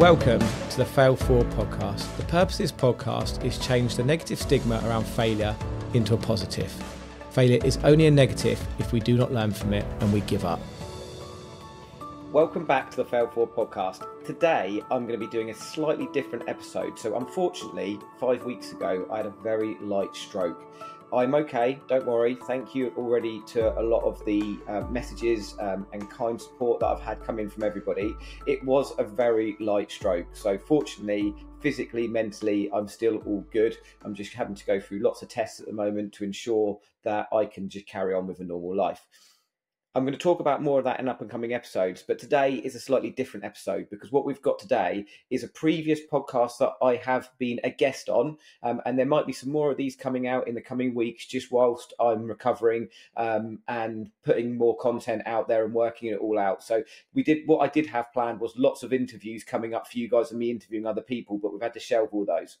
Welcome to the Fail Forward podcast. The purpose of this podcast is change the negative stigma around failure into a positive. Failure is only a negative if we do not learn from it and we give up. Welcome back to the Fail Forward podcast. Today I'm going to be doing a slightly different episode. So, unfortunately, five weeks ago I had a very light stroke. I'm okay, don't worry. Thank you already to a lot of the uh, messages um, and kind support that I've had come in from everybody. It was a very light stroke. So, fortunately, physically, mentally, I'm still all good. I'm just having to go through lots of tests at the moment to ensure that I can just carry on with a normal life. I'm going to talk about more of that in up and coming episodes, but today is a slightly different episode because what we've got today is a previous podcast that I have been a guest on, um, and there might be some more of these coming out in the coming weeks just whilst I'm recovering um, and putting more content out there and working it all out. So we did what I did have planned was lots of interviews coming up for you guys and me interviewing other people, but we've had to shelve all those.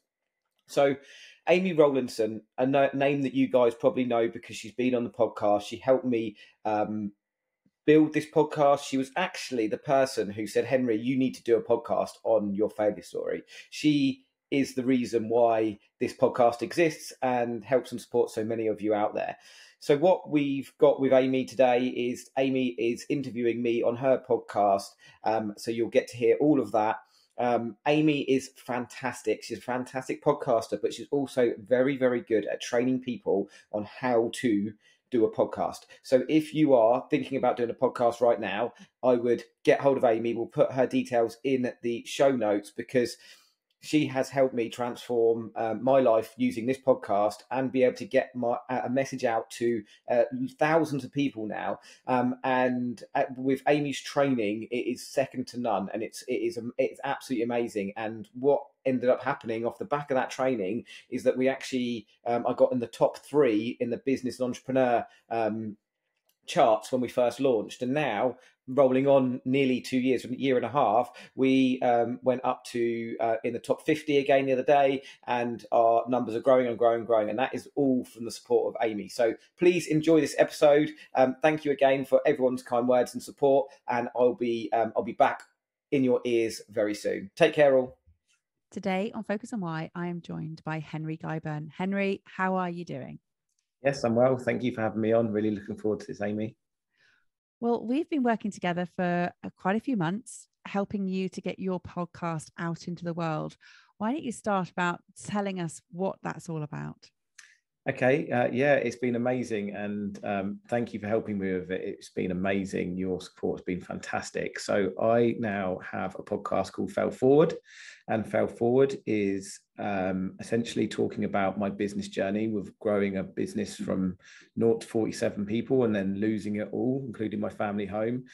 So Amy Rowlinson, a name that you guys probably know because she's been on the podcast. She helped me um, build this podcast. She was actually the person who said, Henry, you need to do a podcast on your failure story. She is the reason why this podcast exists and helps and supports so many of you out there. So, what we've got with Amy today is Amy is interviewing me on her podcast. Um, so, you'll get to hear all of that. Um, Amy is fantastic. She's a fantastic podcaster, but she's also very, very good at training people on how to do a podcast. So if you are thinking about doing a podcast right now, I would get hold of Amy. We'll put her details in the show notes because she has helped me transform um, my life using this podcast and be able to get my a message out to uh, thousands of people now. Um, and at, uh, with Amy's training, it is second to none, and it's it is it's absolutely amazing. And what ended up happening off the back of that training is that we actually um, I got in the top three in the business and entrepreneur um, charts when we first launched, and now rolling on nearly two years, a year and a half, we um, went up to uh, in the top 50 again the other day, and our numbers are growing and growing and growing. And that is all from the support of Amy. So please enjoy this episode. Um, thank you again for everyone's kind words and support. And I'll be um, I'll be back in your ears very soon. Take care, all. Today on Focus on Why, I am joined by Henry Guyburn. Henry, how are you doing? Yes, I'm well. Thank you for having me on. Really looking forward to this, Amy. Well, we've been working together for uh, quite a few months, helping you to get your podcast out into the world. Why don't you start about telling us what that's all about? Okay, uh, yeah, it's been amazing, and um, thank you for helping me with it. It's been amazing. Your support has been fantastic. So I now have a podcast called Fail Forward, and Fail Forward is um, essentially talking about my business journey with growing a business from naught to forty-seven people, and then losing it all, including my family home,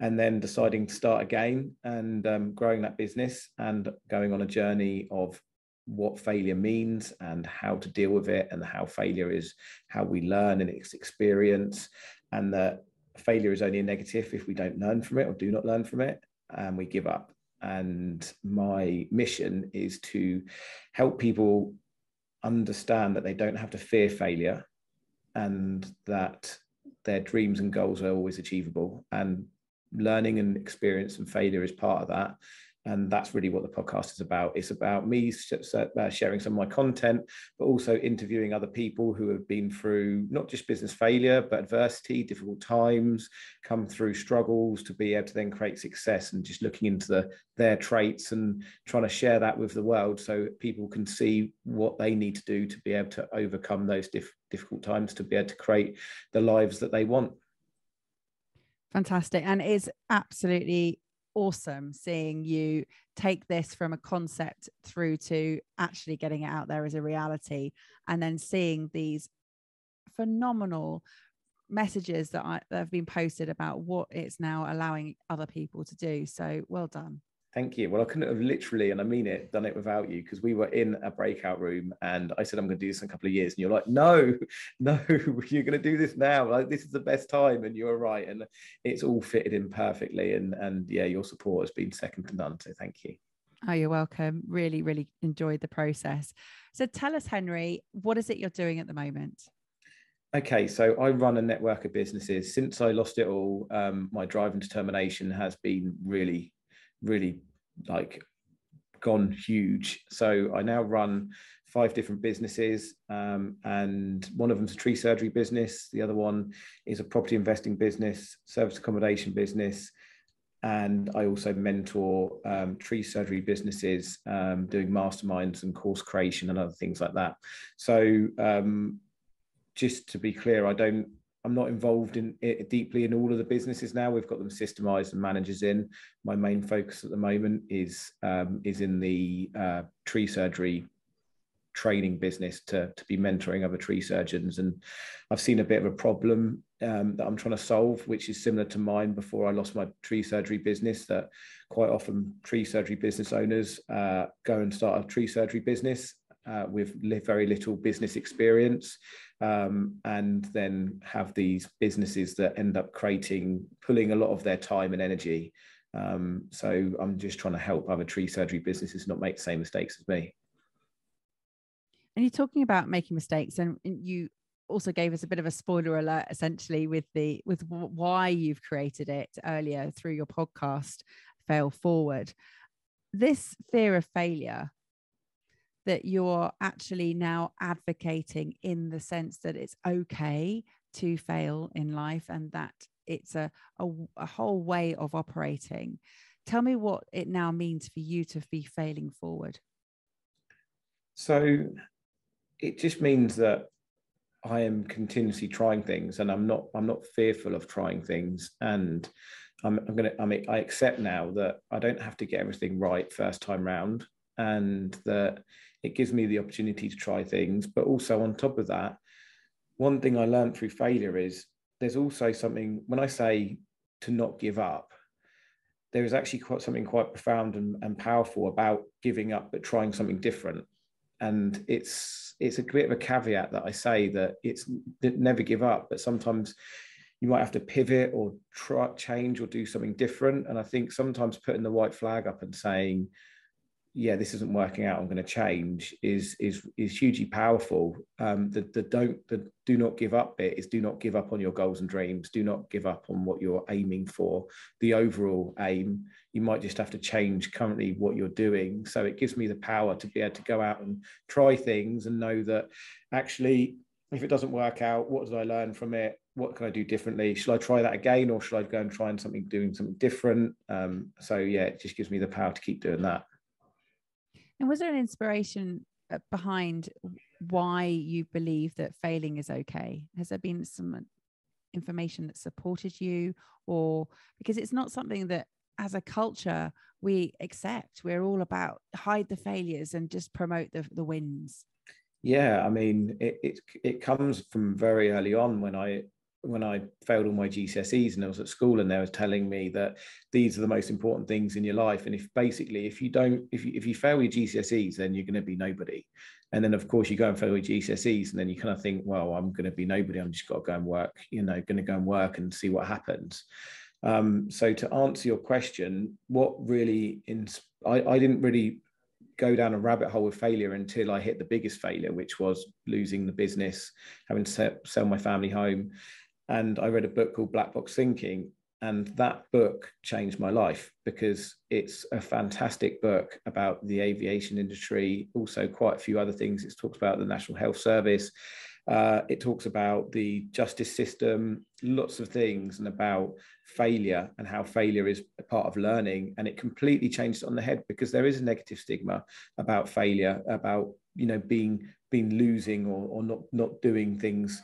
and then deciding to start again and um, growing that business and going on a journey of what failure means and how to deal with it and how failure is how we learn and its experience and that failure is only a negative if we don't learn from it or do not learn from it and we give up. And my mission is to help people understand that they don't have to fear failure and that their dreams and goals are always achievable. And learning and experience and failure is part of that and that's really what the podcast is about. It's about me uh, sharing some of my content but also interviewing other people who have been through not just business failure but adversity difficult times come through struggles to be able to then create success and just looking into the, their traits and trying to share that with the world so people can see what they need to do to be able to overcome those diff- difficult times to be able to create the lives that they want. Fantastic. And it's absolutely awesome seeing you take this from a concept through to actually getting it out there as a reality and then seeing these phenomenal messages that, I, that have been posted about what it's now allowing other people to do. So well done Thank you. Well, I couldn't have literally, and I mean it, done it without you because we were in a breakout room and I said, I'm going to do this in a couple of years. And you're like, no, no, you're going to do this now. Like, this is the best time. And you're right. And it's all fitted in perfectly. And, and yeah, your support has been second to none. So thank you. Oh, you're welcome. Really, really enjoyed the process. So tell us, Henry, what is it you're doing at the moment? Okay, so I run a network of businesses. Since I lost it all, um, my drive and determination has been really really like gone huge. So I now run five different businesses, um, and one of them's a tree surgery business. The other one is a property investing business, service accommodation business, and I also mentor um, tree surgery businesses, um, doing masterminds and course creation and other things like that. So, um, just to be clear, I don't. I'm not involved in it deeply in all of the businesses now. We've got them systemized and managers in. My main focus at the moment is um, is in the uh, tree surgery training business to, to be mentoring other tree surgeons. And I've seen a bit of a problem um, that I'm trying to solve, which is similar to mine before I lost my tree surgery business. That quite often tree surgery business owners uh, go and start a tree surgery business uh, with very little business experience. Um, and then have these businesses that end up creating, pulling a lot of their time and energy. Um, so I'm just trying to help other tree surgery businesses not make the same mistakes as me. And you're talking about making mistakes, and, you also gave us a bit of a spoiler alert, essentially, with the with why you've created it earlier through your podcast, Fail Forward. This fear of failure that you're actually now advocating in the sense that it's okay to fail in life and that it's a, a, a, whole way of operating. Tell me what it now means for you to be failing forward. So, it just means that I am continuously trying things, and I'm not I'm not fearful of trying things, and I'm, I'm gonna I mean I accept now that I don't have to get everything right first time round, and that it gives me the opportunity to try things. But also on top of that, one thing I learned through failure is there's also something when I say to not give up, there is actually quite something quite profound and, and powerful about giving up but trying something different and it's it's a bit of a caveat that I say that it's never give up, but sometimes you might have to pivot or try change or do something different. And I think sometimes putting the white flag up and saying, yeah, this isn't working out, I'm going to change is is is hugely powerful. Um, the the don't the do not give up bit is do not give up on your goals and dreams. Do not give up on what you're aiming for. The overall aim, you might just have to change currently what you're doing. So it gives me the power to be able to go out and try things and know that actually, if it doesn't work out, what did I learn from it? What can I do differently? Should I try that again, or should I go and try and something doing something different? Um, so yeah, it just gives me the power to keep doing that. And was there an inspiration uh, behind why you believe that failing is okay? Has there been some information that supported you, or because it's not something that as a culture we accept? We're all about hide the failures and just promote the, the wins. Yeah, I mean, it, it it comes from very early on when I when I failed all my GCSEs and I was at school and they were telling me that these are the most important things in your life. And if basically, if you don't, if you, if you fail your GCSEs, then you're going to be nobody. And then of course you go and fail your GCSEs and then you kind of think, well, I'm going to be nobody. I'm just got to go and work, you know, going to go and work and see what happens. Um, so to answer your question, what really, in, I, I didn't really go down a rabbit hole with failure until I hit the biggest failure, which was losing the business, having to sell my family home and I read a book called Black Box Thinking. And that book changed my life because it's a fantastic book about the aviation industry, also quite a few other things. It talks about the National Health Service, uh, it talks about the justice system, lots of things, and about failure and how failure is a part of learning. And it completely changed it on the head because there is a negative stigma about failure, about you know being being losing or, or not not doing things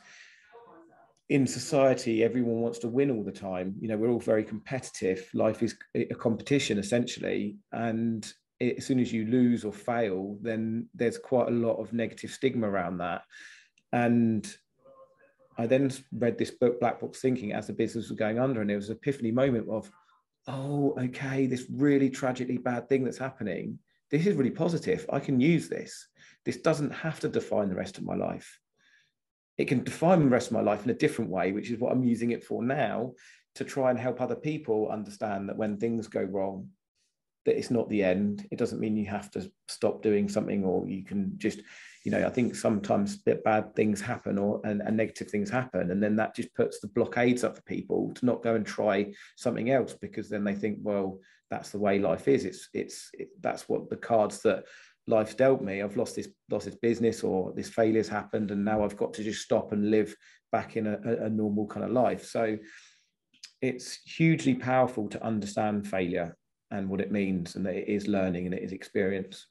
in society, everyone wants to win all the time. You know, we're all very competitive. Life is a competition essentially, and it, as soon as you lose or fail, then there's quite a lot of negative stigma around that. And I then read this book, Black Box Thinking, as the business was going under, and it was an epiphany moment of, oh, okay, this really tragically bad thing that's happening. This is really positive. I can use this. This doesn't have to define the rest of my life it can define the rest of my life in a different way, which is what I'm using it for now to try and help other people understand that when things go wrong, that it's not the end. It doesn't mean you have to stop doing something or you can just, you know, I think sometimes bad things happen or and, and negative things happen. And then that just puts the blockades up for people to not go and try something else because then they think, well, that's the way life is. It's it's it, that's what the cards that life's dealt me. I've lost this lost this business or this failure's happened, and now I've got to just stop and live back in a, a normal kind of life. So it's hugely powerful to understand failure and what it means, and that it is learning and it is experience.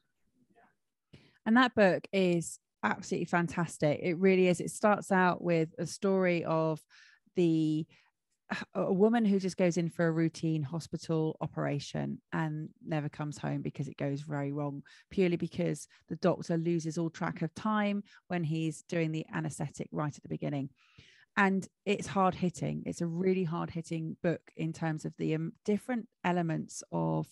And that book is absolutely fantastic. It really is. It starts out with a story of the a woman who just goes in for a routine hospital operation and never comes home because it goes very wrong, purely because the doctor loses all track of time when he's doing the anesthetic right at the beginning. And it's hard hitting. It's a really hard hitting book in terms of the um, different elements of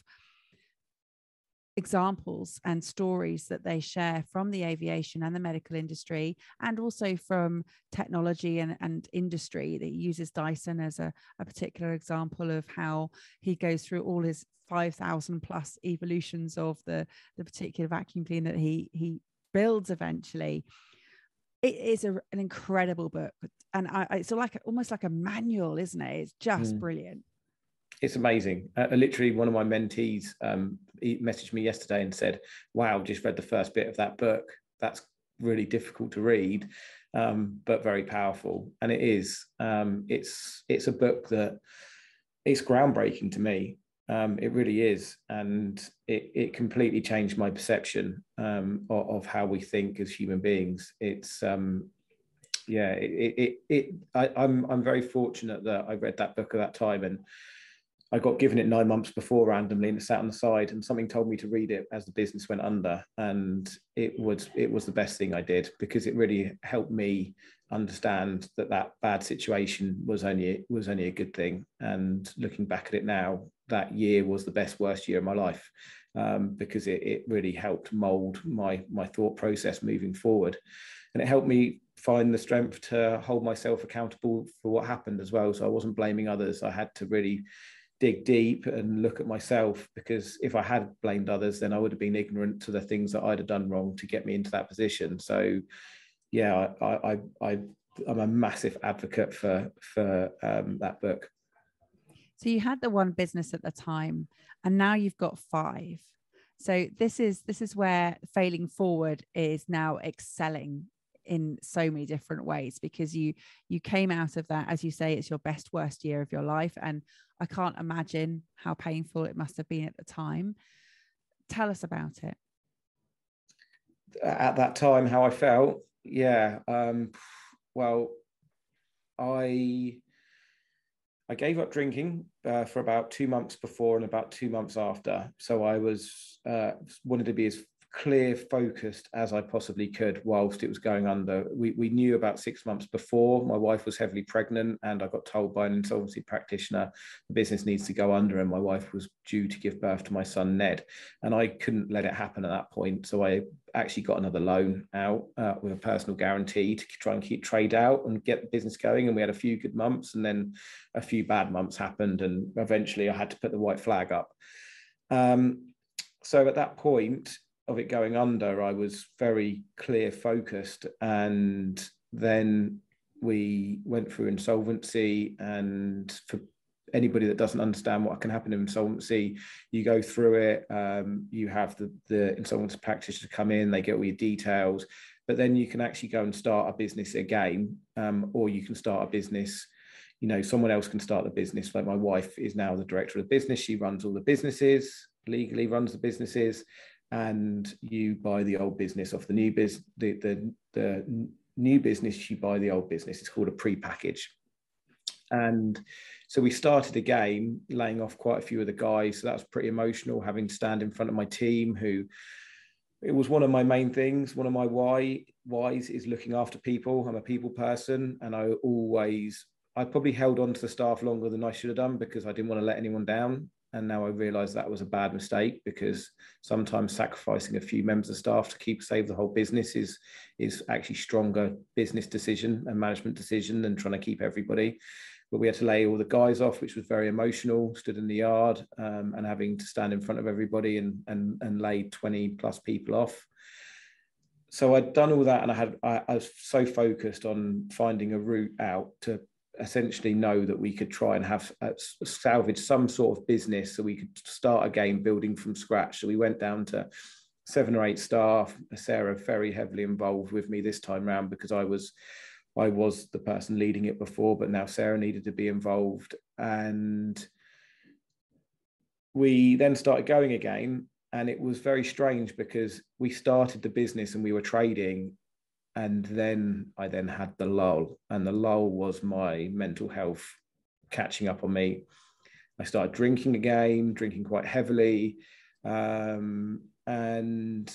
examples and stories that they share from the aviation and the medical industry and also from technology and, and industry. That uses dyson as a, a particular example of how he goes through all his 5000 plus evolutions of the the particular vacuum cleaner that he he builds eventually. It is a, an incredible book and I, it's like almost like a manual isn't it? It's just mm. brilliant it's amazing. Uh, literally, one of my mentees um, messaged me yesterday and said, "Wow, just read the first bit of that book. That's really difficult to read, um, but very powerful." And it is. Um, it's it's a book that it's groundbreaking to me. Um, it really is, and it it completely changed my perception um, of, of, how we think as human beings. It's um, yeah, it it, it I, I'm I'm very fortunate that I read that book at that time and I got given it nine months before randomly and it sat on the side and something told me to read it as the business went under. And it was it was the best thing I did because it really helped me understand that that bad situation was only was only a good thing. And looking back at it now, that year was the best worst year of my life um, because it, it really helped mold my my thought process moving forward. And it helped me find the strength to hold myself accountable for what happened as well. So I wasn't blaming others. I had to really dig deep and look at myself because if I had blamed others, then I would have been ignorant to the things that I'd have done wrong to get me into that position. So, yeah, I I, I'm a massive advocate for for um, that book. So you had the one business at the time, and now you've got five. So this is this is where failing forward is now excelling in so many different ways because you you came out of that as you say it's your best worst year of your life. And i can't imagine how painful it must have been at the time. Tell us about it. At that time how i felt? Yeah um well i I gave up drinking uh, for about two months before and about two months after. So I was uh, wanted to be as clear focused as I possibly could whilst it was going under. We, we knew about six months before my wife was heavily pregnant, and I got told by an insolvency practitioner the business needs to go under, and my wife was due to give birth to my son Ned, and I couldn't let it happen at that point. So I actually got another loan out uh, with a personal guarantee to try and keep trade out and get the business going. And we had a few good months, and then a few bad months happened, and eventually I had to put the white flag up. Um, so at that point, of it going under, I was very clear focused. And then we went through insolvency. And for anybody that doesn't understand what can happen in insolvency, you go through it. Um, you have the, the insolvency practitioner come in, they get all your details, but then you can actually go and start a business again, um, or you can start a business you know someone else can start the business like my wife is now the director of the business she runs all the businesses legally runs the businesses and you buy the old business off the new business the, the the new business you buy the old business. It's called a pre-package. And so we started a game laying off quite a few of the guys. So that was pretty emotional having to stand in front of my team who it was one of my main things. One of my why whys is looking after people. I'm a people person and i always i probably held on to the staff longer than i should have done because i didn't want to let anyone down and now I realise that was a bad mistake because sometimes sacrificing a few members of staff to keep save the whole business is is actually stronger business decision and management decision than trying to keep everybody. But we had to lay all the guys off, which was very emotional. Stood in the yard um, and having to stand in front of everybody and and and lay twenty plus people off. So I'd done all that, and I had I, I was so focused on finding a route out to essentially know that we could try and have uh, salvage some sort of business so we could start again building from scratch. So we went down to seven or eight staff. Sarah very heavily involved with me this time round because I was I was the person leading it before, but now Sarah needed to be involved. And we then started going again. And it was very strange because we started the business and we were trading. And then I then had the lull. And the lull was my mental health catching up on me. I started drinking again, drinking quite heavily. Um, and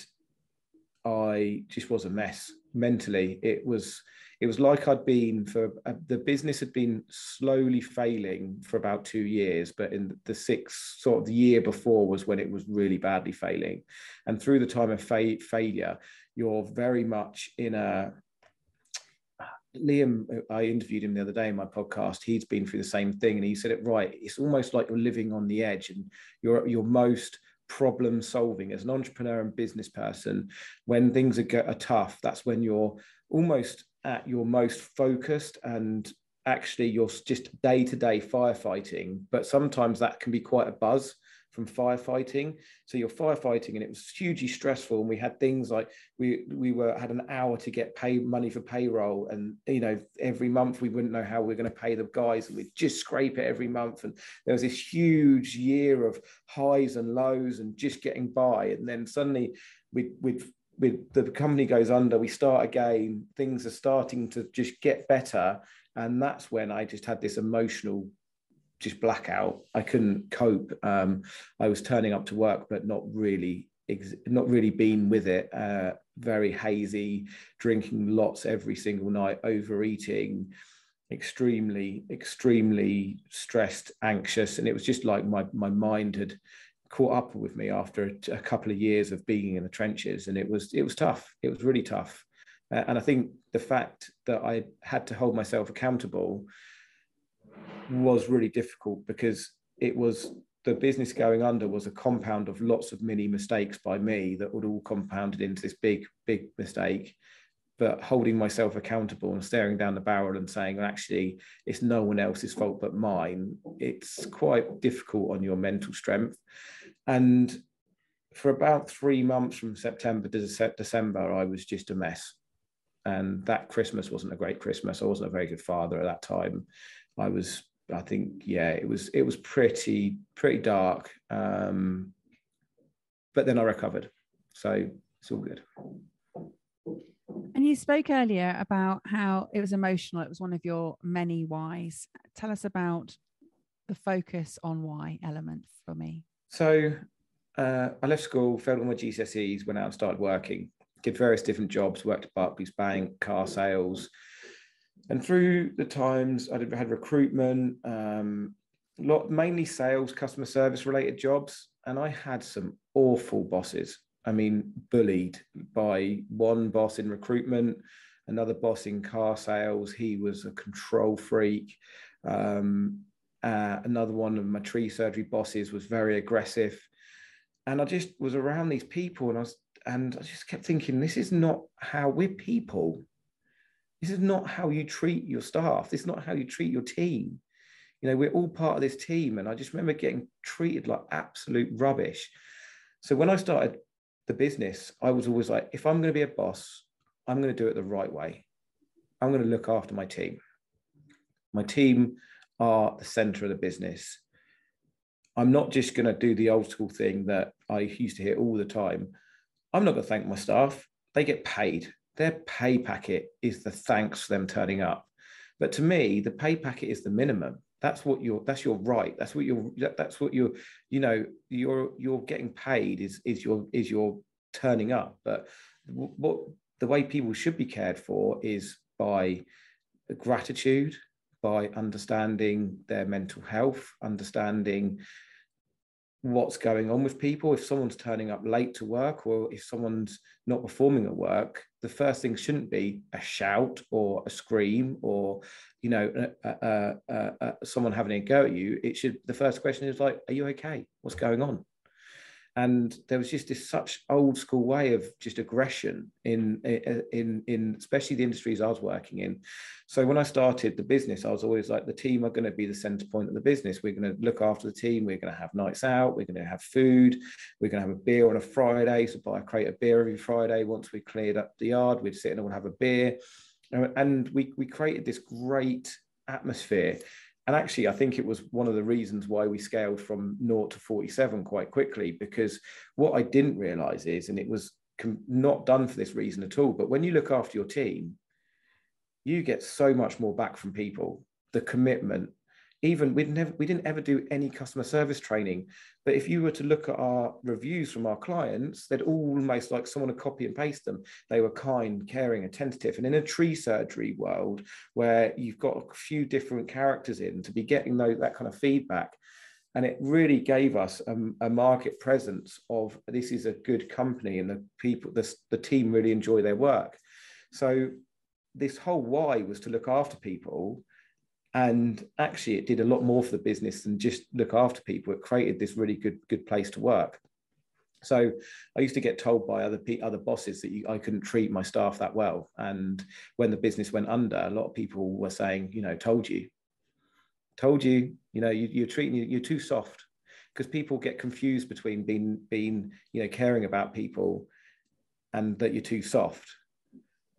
I just was a mess mentally. It was it was like I'd been for uh, the business had been slowly failing for about two years, but in the six sort of the year before was when it was really badly failing, and through the time of fa- failure, you're very much in a Liam, I interviewed him the other day in my podcast. He's been through the same thing, and he said it right. It's almost like you're living on the edge, and you're you're most problem solving as an entrepreneur and business person when things are, are tough that's when you're almost at your most focused and actually you're just day to day firefighting but sometimes that can be quite a buzz from firefighting. So you're firefighting, and it was hugely stressful. And we had things like we we were had an hour to get pay money for payroll, and you know every month we wouldn't know how we are going to pay the guys, and we'd just scrape it every month. And there was this huge year of highs and lows, and just getting by. And then suddenly we we with the company goes under, we start again. Things are starting to just get better, and that's when I just had this emotional just blackout. I couldn't cope. Um, I was turning up to work, but not really, ex- not really being with it. Uh, very hazy, drinking lots every single night, overeating, extremely, extremely stressed, anxious, and it was just like my my mind had caught up with me after a, a couple of years of being in the trenches, and it was it was tough. It was really tough, uh, and I think the fact that I had to hold myself accountable was really difficult because it was the business going under was a compound of lots of mini mistakes by me that would all compounded into this big, big mistake. But holding myself accountable and staring down the barrel and saying, well, actually, it's no one else's fault but mine, it's quite difficult on your mental strength. And for about three months from September to December, I was just a mess. And that Christmas wasn't a great Christmas. I wasn't a very good father at that time. I was I think yeah, it was it was pretty pretty dark. Um, but then I recovered, so it's all good. And you spoke earlier about how it was emotional. It was one of your many whys. Tell us about the focus on why element for me. So uh, I left school, failed all my GCSEs, went out and started working. Did various different jobs. Worked at Barclays Bank, car sales, and through the times, I had recruitment, um, lot mainly sales, customer service related jobs, and I had some awful bosses. I mean, bullied by one boss in recruitment, another boss in car sales. He was a control freak. Um, uh, another one of my tree surgery bosses was very aggressive, and I just was around these people, and I was, and I just kept thinking, this is not how we're people this is not how you treat your staff. This is not how you treat your team. You know, we're all part of this team. And I just remember getting treated like absolute rubbish. So when I started the business, I was always like, if I'm going to be a boss, I'm going to do it the right way. I'm going to look after my team. My team are the center of the business. I'm not just going to do the old school thing that I used to hear all the time. I'm not going to thank my staff. They get paid their pay packet is the thanks for them turning up. But to me, the pay packet is the minimum. That's what you're. That's your right. That's what you're. That's what you're. You know, you're you're getting paid is is your is your turning up. But what the way people should be cared for is by gratitude, by understanding their mental health, understanding what's going on with people. If someone's turning up late to work or if someone's not performing at work, the first thing shouldn't be a shout or a scream or, you know, uh, uh, uh, someone having a go at you. It should, the first question is like, are you okay? What's going on? And there was just this such old school way of just aggression in in in especially the industries I was working in. So when I started the business, I was always like, the team are going to be the center point of the business. We're going to look after the team. We're going to have nights out. We're going to have food. We're going to have a beer on a Friday. So buy a crate of beer every Friday. Once we cleared up the yard, we'd sit and we'd have a beer, and we we created this great atmosphere and actually, I think it was one of the reasons why we scaled from naught to 47 quite quickly, because what I didn't realize is, and it was not done for this reason at all, but when you look after your team, you get so much more back from people. The commitment, even we never we didn't ever do any customer service training. But if you were to look at our reviews from our clients they'd all almost like someone to copy and paste them. They were kind caring attentive. And in a tree surgery world where you've got a few different characters in to be getting those, that kind of feedback and it really gave us a, a, market presence of this is a good company and the people the, the team really enjoy their work. So this whole why was to look after people and actually it did a lot more for the business than just look after people it created this really good good place to work so I used to get told by other other bosses that you, I couldn't treat my staff that well. And when the business went under, a lot of people were saying, you know, told you, told you, you know, you, are treating you, you're too soft, because people get confused between being being you know caring about people and that you're too soft.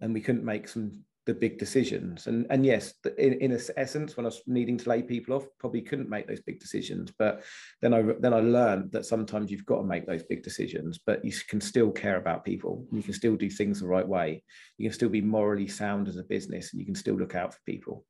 And we couldn't make some the big decisions. And and yes, in, in essence, when I was needing to lay people off, probably couldn't make those big decisions. But then I then I learned that sometimes you've got to make those big decisions, but you can still care about people. You can still do things the right way. You can still be morally sound as a business, and you can still look out for people.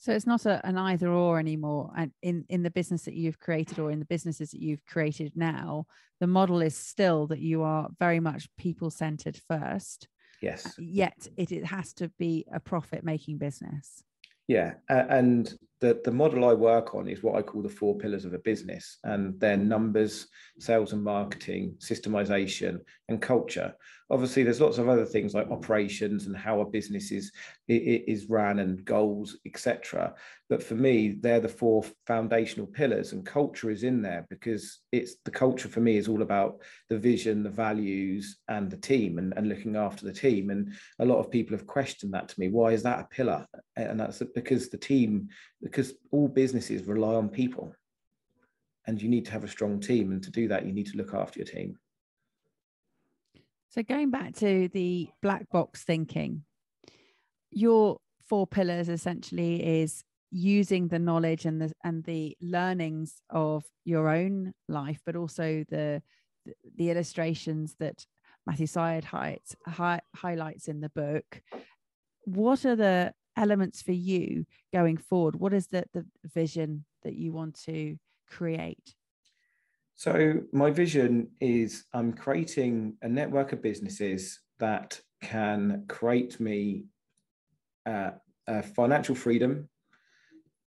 So it's not a, an either or anymore. And in, in the business that you've created or in the businesses that you've created now, the model is still that you are very much people centered first Yes. Yet it, it has to be a profit making business. Yeah. Uh, and the, the model I work on is what I call the four pillars of a business, and they're numbers, sales and marketing, systemization, and culture. Obviously, there's lots of other things like operations and how a business is is ran and goals, etc. But for me, they're the four foundational pillars, and culture is in there because it's the culture for me is all about the vision, the values, and the team, and, and looking after the team. And a lot of people have questioned that to me. Why is that a pillar? And that's because the team because all businesses rely on people. And you need to have a strong team and to do that you need to look after your team. So going back to the black box thinking your four pillars essentially is using the knowledge and the and the learnings of your own life but also the the illustrations that Matthew Syed highlights, highlights in the book. What are the elements for you going forward? What is the, the vision that you want to create? So, my vision is I'm creating a network of businesses that can create me uh, financial freedom,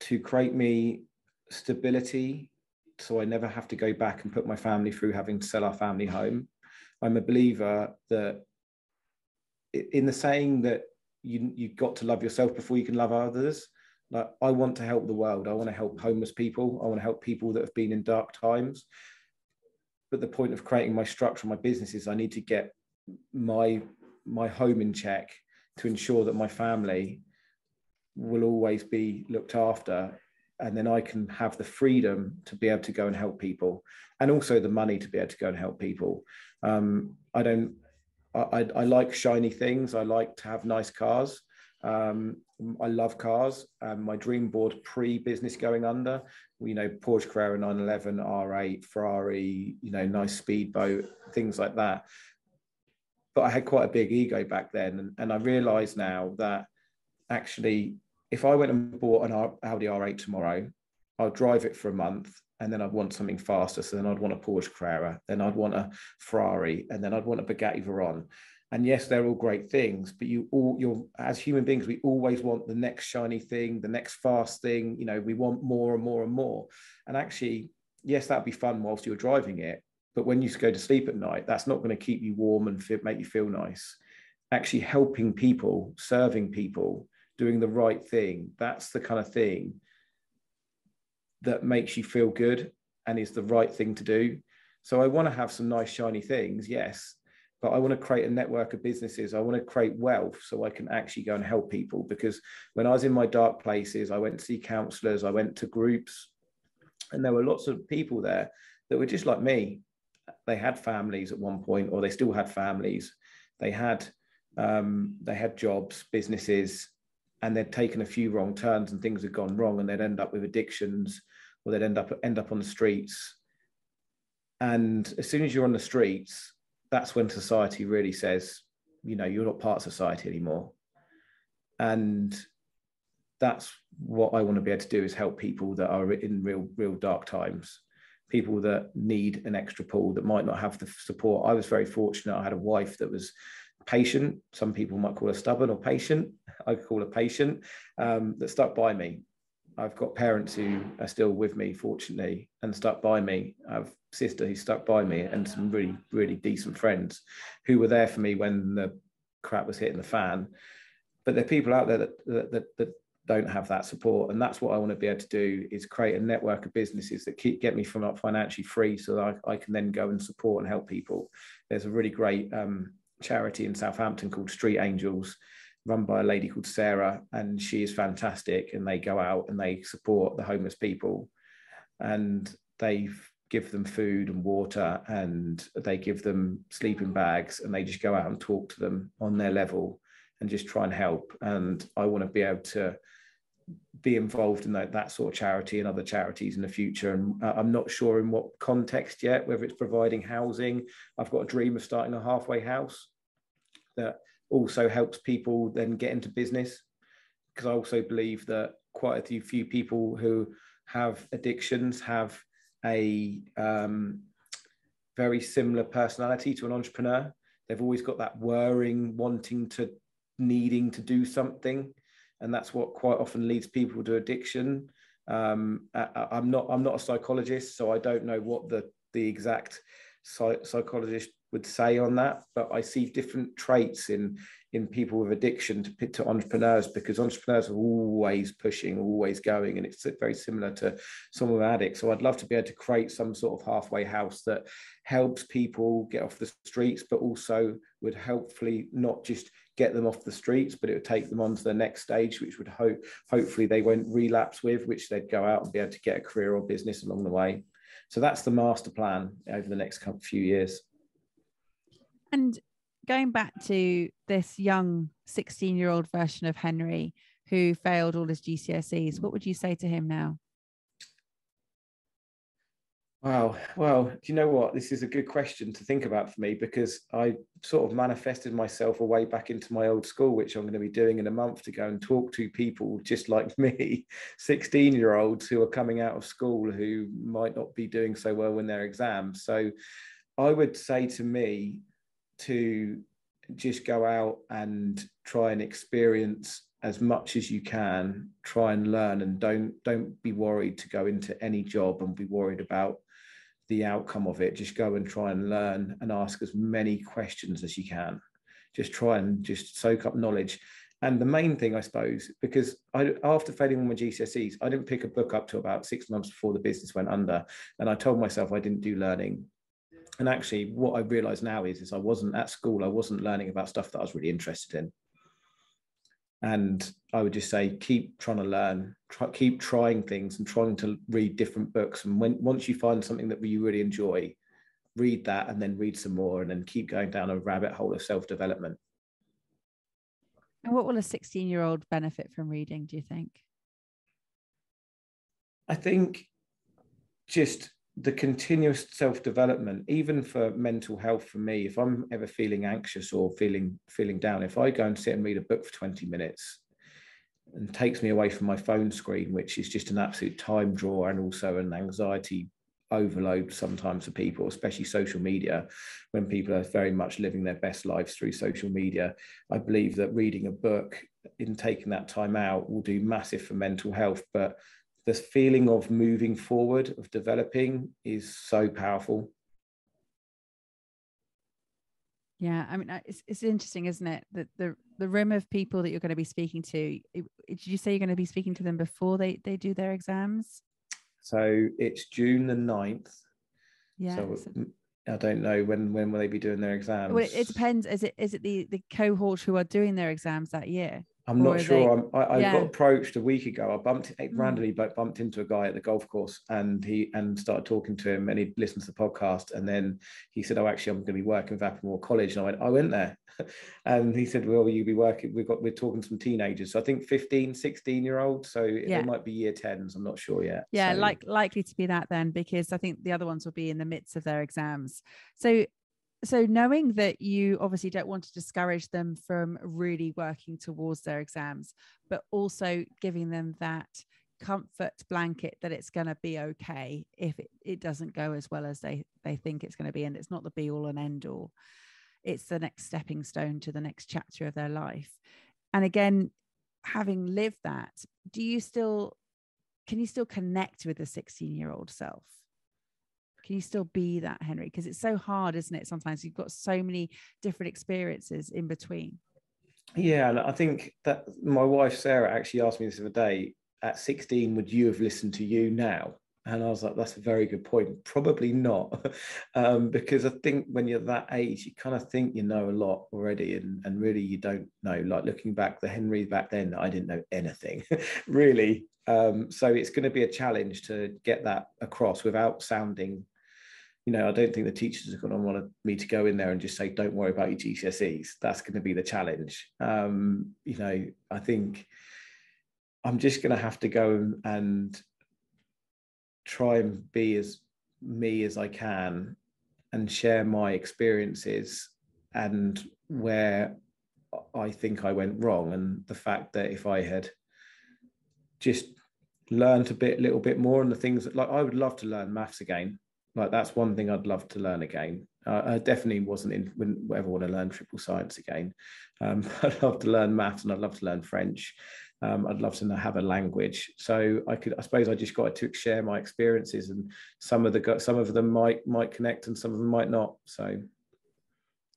to create me stability, so I never have to go back and put my family through having to sell our family home. I'm a believer that in the saying that you you got to love yourself before you can love others. Like i want to help the world. I want to help homeless people. I want to help people that have been in dark times. But the point of creating my structure my business is i need to get my my home in check to ensure that my family will always be looked after. And then i can have the freedom to be able to go and help people. And also the money to be able to go and help people. Um, i don't I, I, like shiny things. I like to have nice cars. Um, I love cars. Um, my dream board pre-business going under, you know, Porsche Carrera 911, R8, Ferrari, you know, nice speedboat, things like that. But I had quite a big ego back then, and, and I realise now that actually, if I went and bought an Audi R8 tomorrow, I'll drive it for a month and then I'd want something faster. So then I'd want a Porsche Carrera, then I'd want a Ferrari, and then I'd want a Bugatti Veyron. And yes, they're all great things, but you all you're as human beings, we always want the next shiny thing, the next fast thing. You know, we want more and more and more. And actually, yes, that'd be fun whilst you're driving it. But when you go to sleep at night, that's not going to keep you warm and make you feel nice. Actually, helping people, serving people, doing the right thing, that's the kind of thing that makes you feel good and is the right thing to do. So I want to have some nice shiny things, yes, but I want to create a network of businesses. I want to create wealth so I can actually go and help people. Because when I was in my dark places, I went to see counselors, I went to groups, and there were lots of people there that were just like me. They had families at one point, or they still had families. They had um, they had jobs, businesses, and they'd taken a few wrong turns and things had gone wrong, and they'd end up with addictions, or they'd end up end up on the streets. And as soon as you're on the streets, that's when society really says, you know, you're not part of society anymore. And that's what I want to be able to do is help people that are in real, real dark times, people that need an extra pull that might not have the support. I was very fortunate. I had a wife that was patient. Some people might call her stubborn or patient. I call her patient um, that stuck by me. I've got parents who are still with me, fortunately, and stuck by me. I've sister who stuck by me, and some really, really decent friends who were there for me when the crap was hitting the fan. But there are people out there that that, that, that don't have that support, and that's what I want to be able to do: is create a network of businesses that keep get me from up financially free, so that I, I can then go and support and help people. There's a really great um, charity in Southampton called Street Angels run by a lady called Sarah, and she is fantastic. And they go out and they support the homeless people, and they give them food and water, and they give them sleeping bags, and they just go out and talk to them on their level and just try and help. And I want to be able to be involved in that, that sort of charity and other charities in the future. And uh, I'm not sure in what context yet, whether it's providing housing. I've got a dream of starting a halfway house that also helps people then get into business because I also believe that quite a few, people who have addictions have a um, very similar personality to an entrepreneur. They've always got that worrying, wanting to, needing to do something, and that's what quite often leads people to addiction. Um, I, am not I'm not a psychologist, so I don't know what the the exact psychologist would say on that, but I see different traits in in people with addiction to, to entrepreneurs because entrepreneurs are always pushing, always going, and it's very similar to some of addicts. So I'd love to be able to create some sort of halfway house that helps people get off the streets, but also would hopefully not just get them off the streets, but it would take them on to the next stage, which would hope hopefully they won't relapse with, which they'd go out and be able to get a career or business along the way. So that's the master plan over the next couple few years. And going back to this young 16 year old version of Henry who failed all his GCSEs, what would you say to him now? Wow. Well, do you know what? This is a good question to think about for me because I sort of manifested myself away back into my old school, which I'm going to be doing in a month to go and talk to people just like me, 16 year olds who are coming out of school who might not be doing so well in their exams. So I would say to me, to just go out and try and experience as much as you can try and learn and don't don't be worried to go into any job and be worried about the outcome of it just go and try and learn and ask as many questions as you can. Just try and just soak up knowledge. And the main thing i suppose because i after failing all my gcse's i didn't pick a book up to about six months before the business went under and i told myself i didn't do learning. And actually what i realize now is is i wasn't at school i wasn't learning about stuff that i was really interested in and i would just say keep trying to learn try, keep trying things and trying to read different books. And when once you find something that you really enjoy read that and then read some more and then keep going down a rabbit hole of self-development. And what will a 16 year old benefit from reading do you think? I think just the continuous self development even for mental health for me if i'm ever feeling anxious or feeling feeling down if i go and sit and read a book for 20 minutes and takes me away from my phone screen which is just an absolute time draw and also an anxiety overload sometimes for people especially social media when people are very much living their best lives through social media i believe that reading a book in taking that time out will do massive for mental health but this feeling of moving forward, of developing, is so powerful. Yeah, I mean, it's, it's interesting, isn't it? That the the room of people that you're going to be speaking to. It, did you say you're going to be speaking to them before they they do their exams? So it's June the 9th. Yeah. So I don't know when when will they be doing their exams. well, it, it depends. Is it is it the the cohort who are doing their exams that year? I'm not sure. I'm, I, yeah. got approached a week ago. I bumped Mm. randomly bu- bumped into a guy at the golf course, and he and started talking to him, and he listened to the podcast, and then he said, "Oh, actually, I'm going to be working with Applemore College," and I went, "I went there," and he said, "Well, you be working? We've got we're talking to some teenagers, so I think 15, 16 year olds, so Yeah. they might be year tens. I'm not sure yet. Yeah, So- like likely to be that then, because I think the other ones will be in the midst of their exams. So, so knowing that you obviously don't want to discourage them from really working towards their exams, but also giving them that comfort blanket that it's going to be okay if it, it doesn't go as well as they they think it's going to be, and it's not the be all and end all. It's the next stepping stone to the next chapter of their life. And again, having lived that, do you still can you still connect with the 16 year old self can you still be that henry because it's so hard isn't it sometimes you've got so many different experiences in between Yeah, I think that my wife Sarah actually asked me this the other day. At 16, would you have listened to you now? And I was like, that's a very good point. Probably not, um, because I think when you're that age, you kind of think you know a lot already, and and really you don't know. Like looking back, the Henry back then, I didn't know anything, really. Um, so it's going to be a challenge to get that across without sounding you know, I don't think the teachers are going to want me to go in there and just say, "Don't worry about your GCSEs." That's going to be the challenge. Um, you know, I think I'm just going to have to go and try and be as me as I can and share my experiences and where I think I went wrong, and the fact that if I had just learned a bit, little bit more, and the things that, like I would love to learn maths again like that's one thing I'd love to learn again. Uh, I definitely wasn't in, wouldn't ever want to learn triple science again. Um, I'd love to learn maths and I'd love to learn French. Um, I'd love to have a language. So I could, I suppose, I just got to share my experiences, and some of the some of them might might connect, and some of them might not. So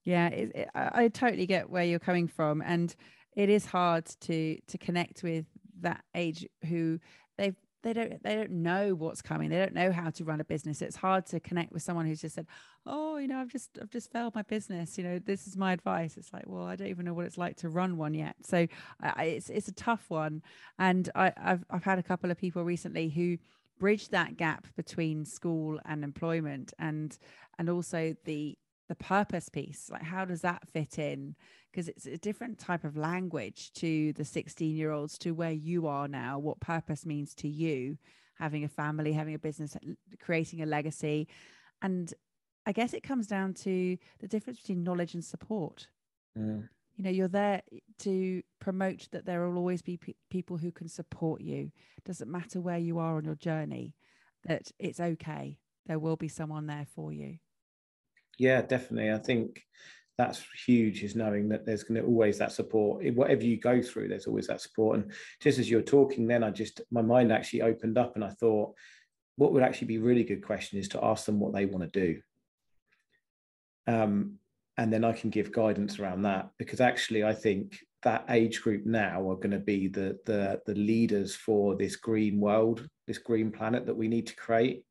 yeah it, it- I totally get where you're coming from and it is hard to to connect with that age who they've they don't they don't know what's coming. They don't know how to run a business. It's hard to connect with someone who's just said oh you know i've just i've just failed my business. You know this is my advice. It's like well i don't even know what it's like to run one yet. So I, it's it's a tough one. And I, I've I've had a couple of people recently who bridge that gap between school and employment and and also the the purpose piece. Like how does that fit in because it's a different type of language to the 16 year olds to where you are now what purpose means to you having a family having a business creating a legacy. And i guess it comes down to the difference between knowledge and support. Mm, you know you're there to promote that there will always be pe- people who can support you. Doesn't matter where you are on your journey that it's okay. There will be someone there for you. Yeah, definitely. I think that's huge is knowing that there's going to always that support. Whatever you go through there's always that support. And just as you're talking then i just my mind actually opened up and i thought what would actually be a really good question is to ask them what they want to do. Um, and then i can give guidance around that because actually i think that age group now are going to be the the the leaders for this green world this green planet that we need to create.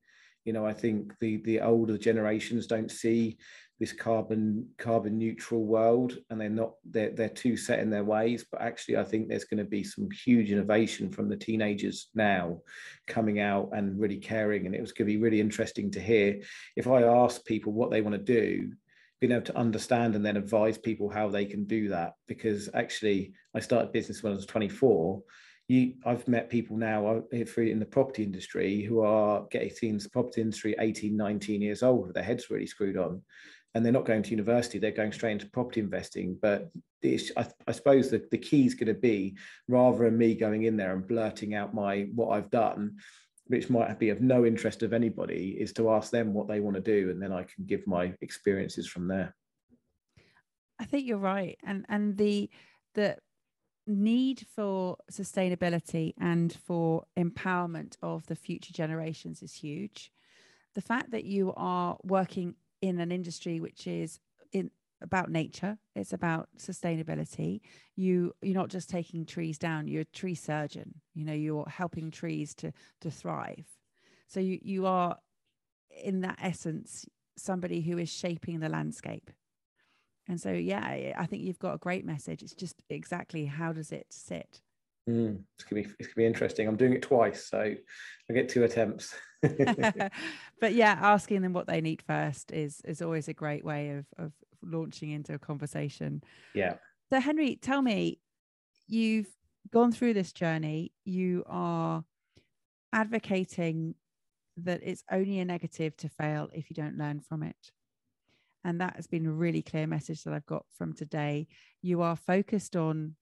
You know i think the the older generations don't see this carbon carbon neutral world and they're not they're, they're too set in their ways. But actually i think there's going to be some huge innovation from the teenagers now coming out and really caring. And it was going to be really interesting to hear if i ask people what they want to do being able to understand and then advise people how they can do that. Because actually i started business when i was 24 you, I've met people now uh, in the property industry who are getting into the property industry 18, 19 years old with their heads really screwed on. And they're not going to university, they're going straight into property investing. But I, I suppose the, the key is going to be rather than me going in there and blurting out my what I've done, which might be of no interest of anybody, is to ask them what they want to do. And then I can give my experiences from there. I think you're right, and and the the need for sustainability and for empowerment of the future generations is huge. The fact that you are working in an industry which is in about nature, it's about sustainability. You you're not just taking trees down, you're a tree surgeon. You know, you're helping trees to to thrive. So you you are in that essence somebody who is shaping the landscape. And so yeah, I think you've got a great message. It's just exactly how does it sit? Mm, it's gonna be it's gonna be interesting. I'm doing it twice, so I get two attempts. but yeah, asking them what they need first is is always a great way of of launching into a conversation. Yeah. So Henry, tell me, you've gone through this journey. You are advocating that it's only a negative to fail if you don't learn from it. And that has been a really clear message that I've got from today. You are focused on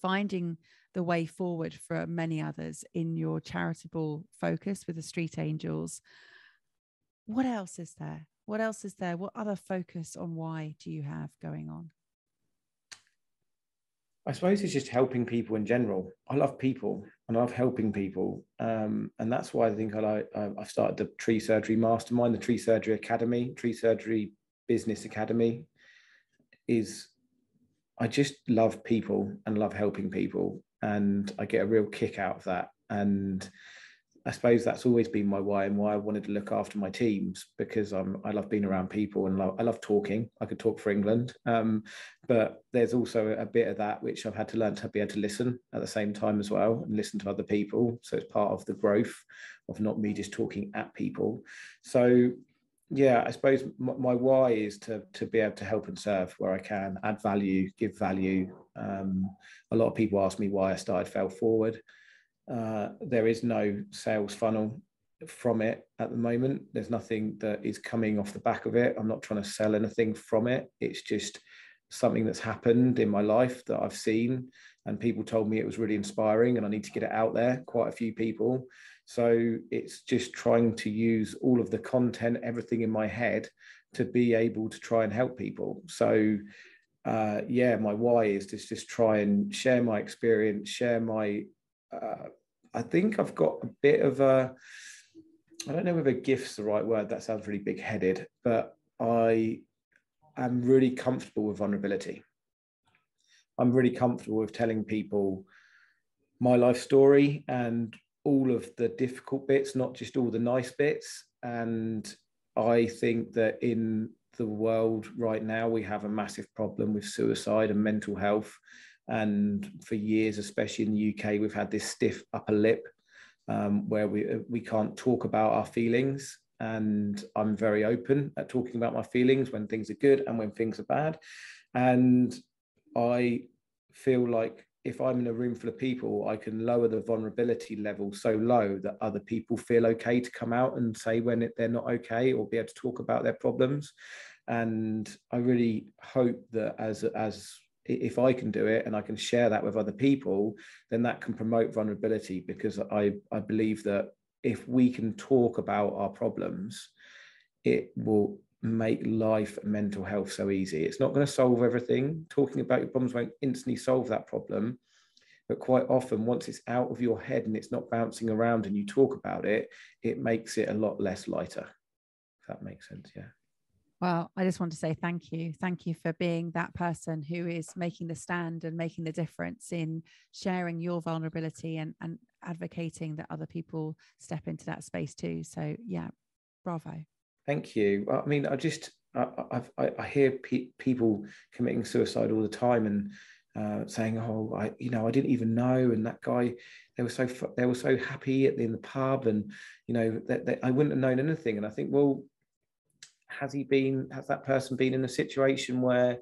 finding the way forward for many others in your charitable focus with the Street Angels. What else is there? What else is there? What other focus on why do you have going on? I suppose it's just helping people in general. I love people and I love helping people, um, and that's why I think I like. I've started the Tree Surgery Mastermind, the Tree Surgery Academy, Tree Surgery Business Academy. Is I just love people and love helping people, and I get a real kick out of that. And I suppose that's always been my why and why I wanted to look after my teams because I'm I love being around people and love, I love talking. I could talk for England, um, but there's also a bit of that which I've had to learn to be able to listen at the same time as well and listen to other people. So it's part of the growth of not me just talking at people. So yeah, I suppose my, why is to to be able to help and serve where I can, add value, give value. Um, a lot of people ask me why I started Fail Forward uh, there is no sales funnel from it at the moment. There's nothing that is coming off the back of it. I'm not trying to sell anything from it. It's just something that's happened in my life that I've seen, and people told me it was really inspiring, and I need to get it out there. Quite a few people. So it's just trying to use all of the content, everything in my head, to be able to try and help people. So uh, yeah, my why is to just try and share my experience, share my uh, I think I've got a bit of a, I don't know whether gift's the right word. That sounds really big headed, but I am really comfortable with vulnerability. I'm really comfortable with telling people my life story and all of the difficult bits, not just all the nice bits. And I think that in the world right now, we have a massive problem with suicide and mental health. And for years, especially in the UK, we've had this stiff upper lip um, where we we can't talk about our feelings. And I'm very open at talking about my feelings when things are good and when things are bad. And I feel like if I'm in a room full of people, I can lower the vulnerability level so low that other people feel okay to come out and say when they're not okay or be able to talk about their problems. And I really hope that as as if I can do it and I can share that with other people, then that can promote vulnerability because I, I believe that if we can talk about our problems, it will make life mental health so easy. It's not going to solve everything. Talking about your problems won't instantly solve that problem. But quite often, once it's out of your head and it's not bouncing around and you talk about it, it makes it a lot less lighter. If that makes sense. Yeah. Well, I just want to say thank you. Thank you for being that person who is making the stand and making the difference in sharing your vulnerability and, and advocating that other people step into that space too. So, yeah, bravo. Thank you. I mean, I just, I, I, I hear pe- people committing suicide all the time and uh, saying, "Oh, I, you know, I didn't even know," and that guy, they were so they were so happy at the, in the pub, and you know, that, that I wouldn't have known anything. And I think, well, has he been has that person been in a situation where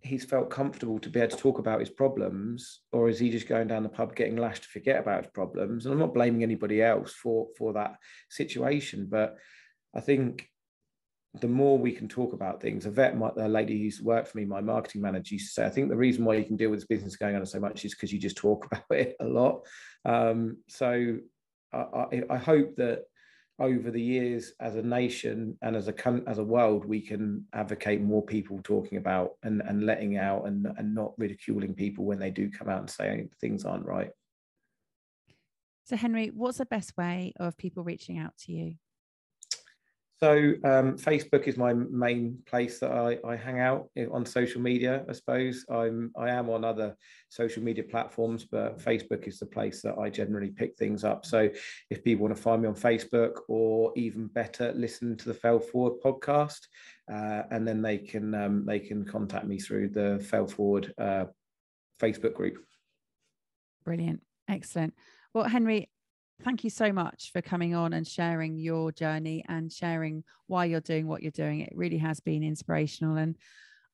he's felt comfortable to be able to talk about his problems or is he just going down the pub getting lashed to forget about his problems and i'm not blaming anybody else for for that situation but i think the more we can talk about things, a vet, my, a lady who's worked for me, my marketing manager used to say, I think the reason why you can deal with this business going on so much is because you just talk about it a lot. Um, so I, I, I, hope that over the years as a nation and as a as a world we can advocate more people talking about and and letting out and and not ridiculing people when they do come out and say things aren't right so henry what's the best way of people reaching out to you So um, Facebook is my main place that I, I hang out on social media. I suppose I'm I am on other social media platforms, but Facebook is the place that I generally pick things up. So if people want to find me on Facebook, or even better, listen to the Fail Forward podcast, uh, and then they can um, they can contact me through the Fail Forward uh, Facebook group. Brilliant, excellent. Well, Henry, thank you so much for coming on and sharing your journey and sharing why you're doing what you're doing. It really has been inspirational. And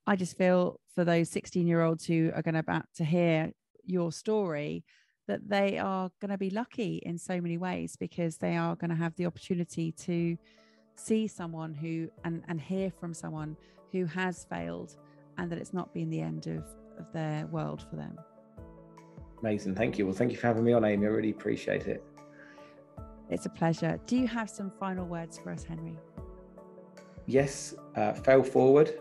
I just feel for those 16 year olds who are going to about to hear your story that they are going to be lucky in so many ways because they are going to have the opportunity to see someone who and, and hear from someone who has failed and that it's not been the end of, of their world for them. Amazing. Thank you. Well, thank you for having me on, Amy. I really appreciate it. It's a pleasure. Do you have some final words for us, Henry? Yes, uh, fail forward.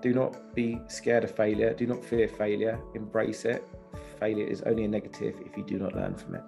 Do not be scared of failure. Do not fear failure. Embrace it. Failure is only a negative if you do not learn from it.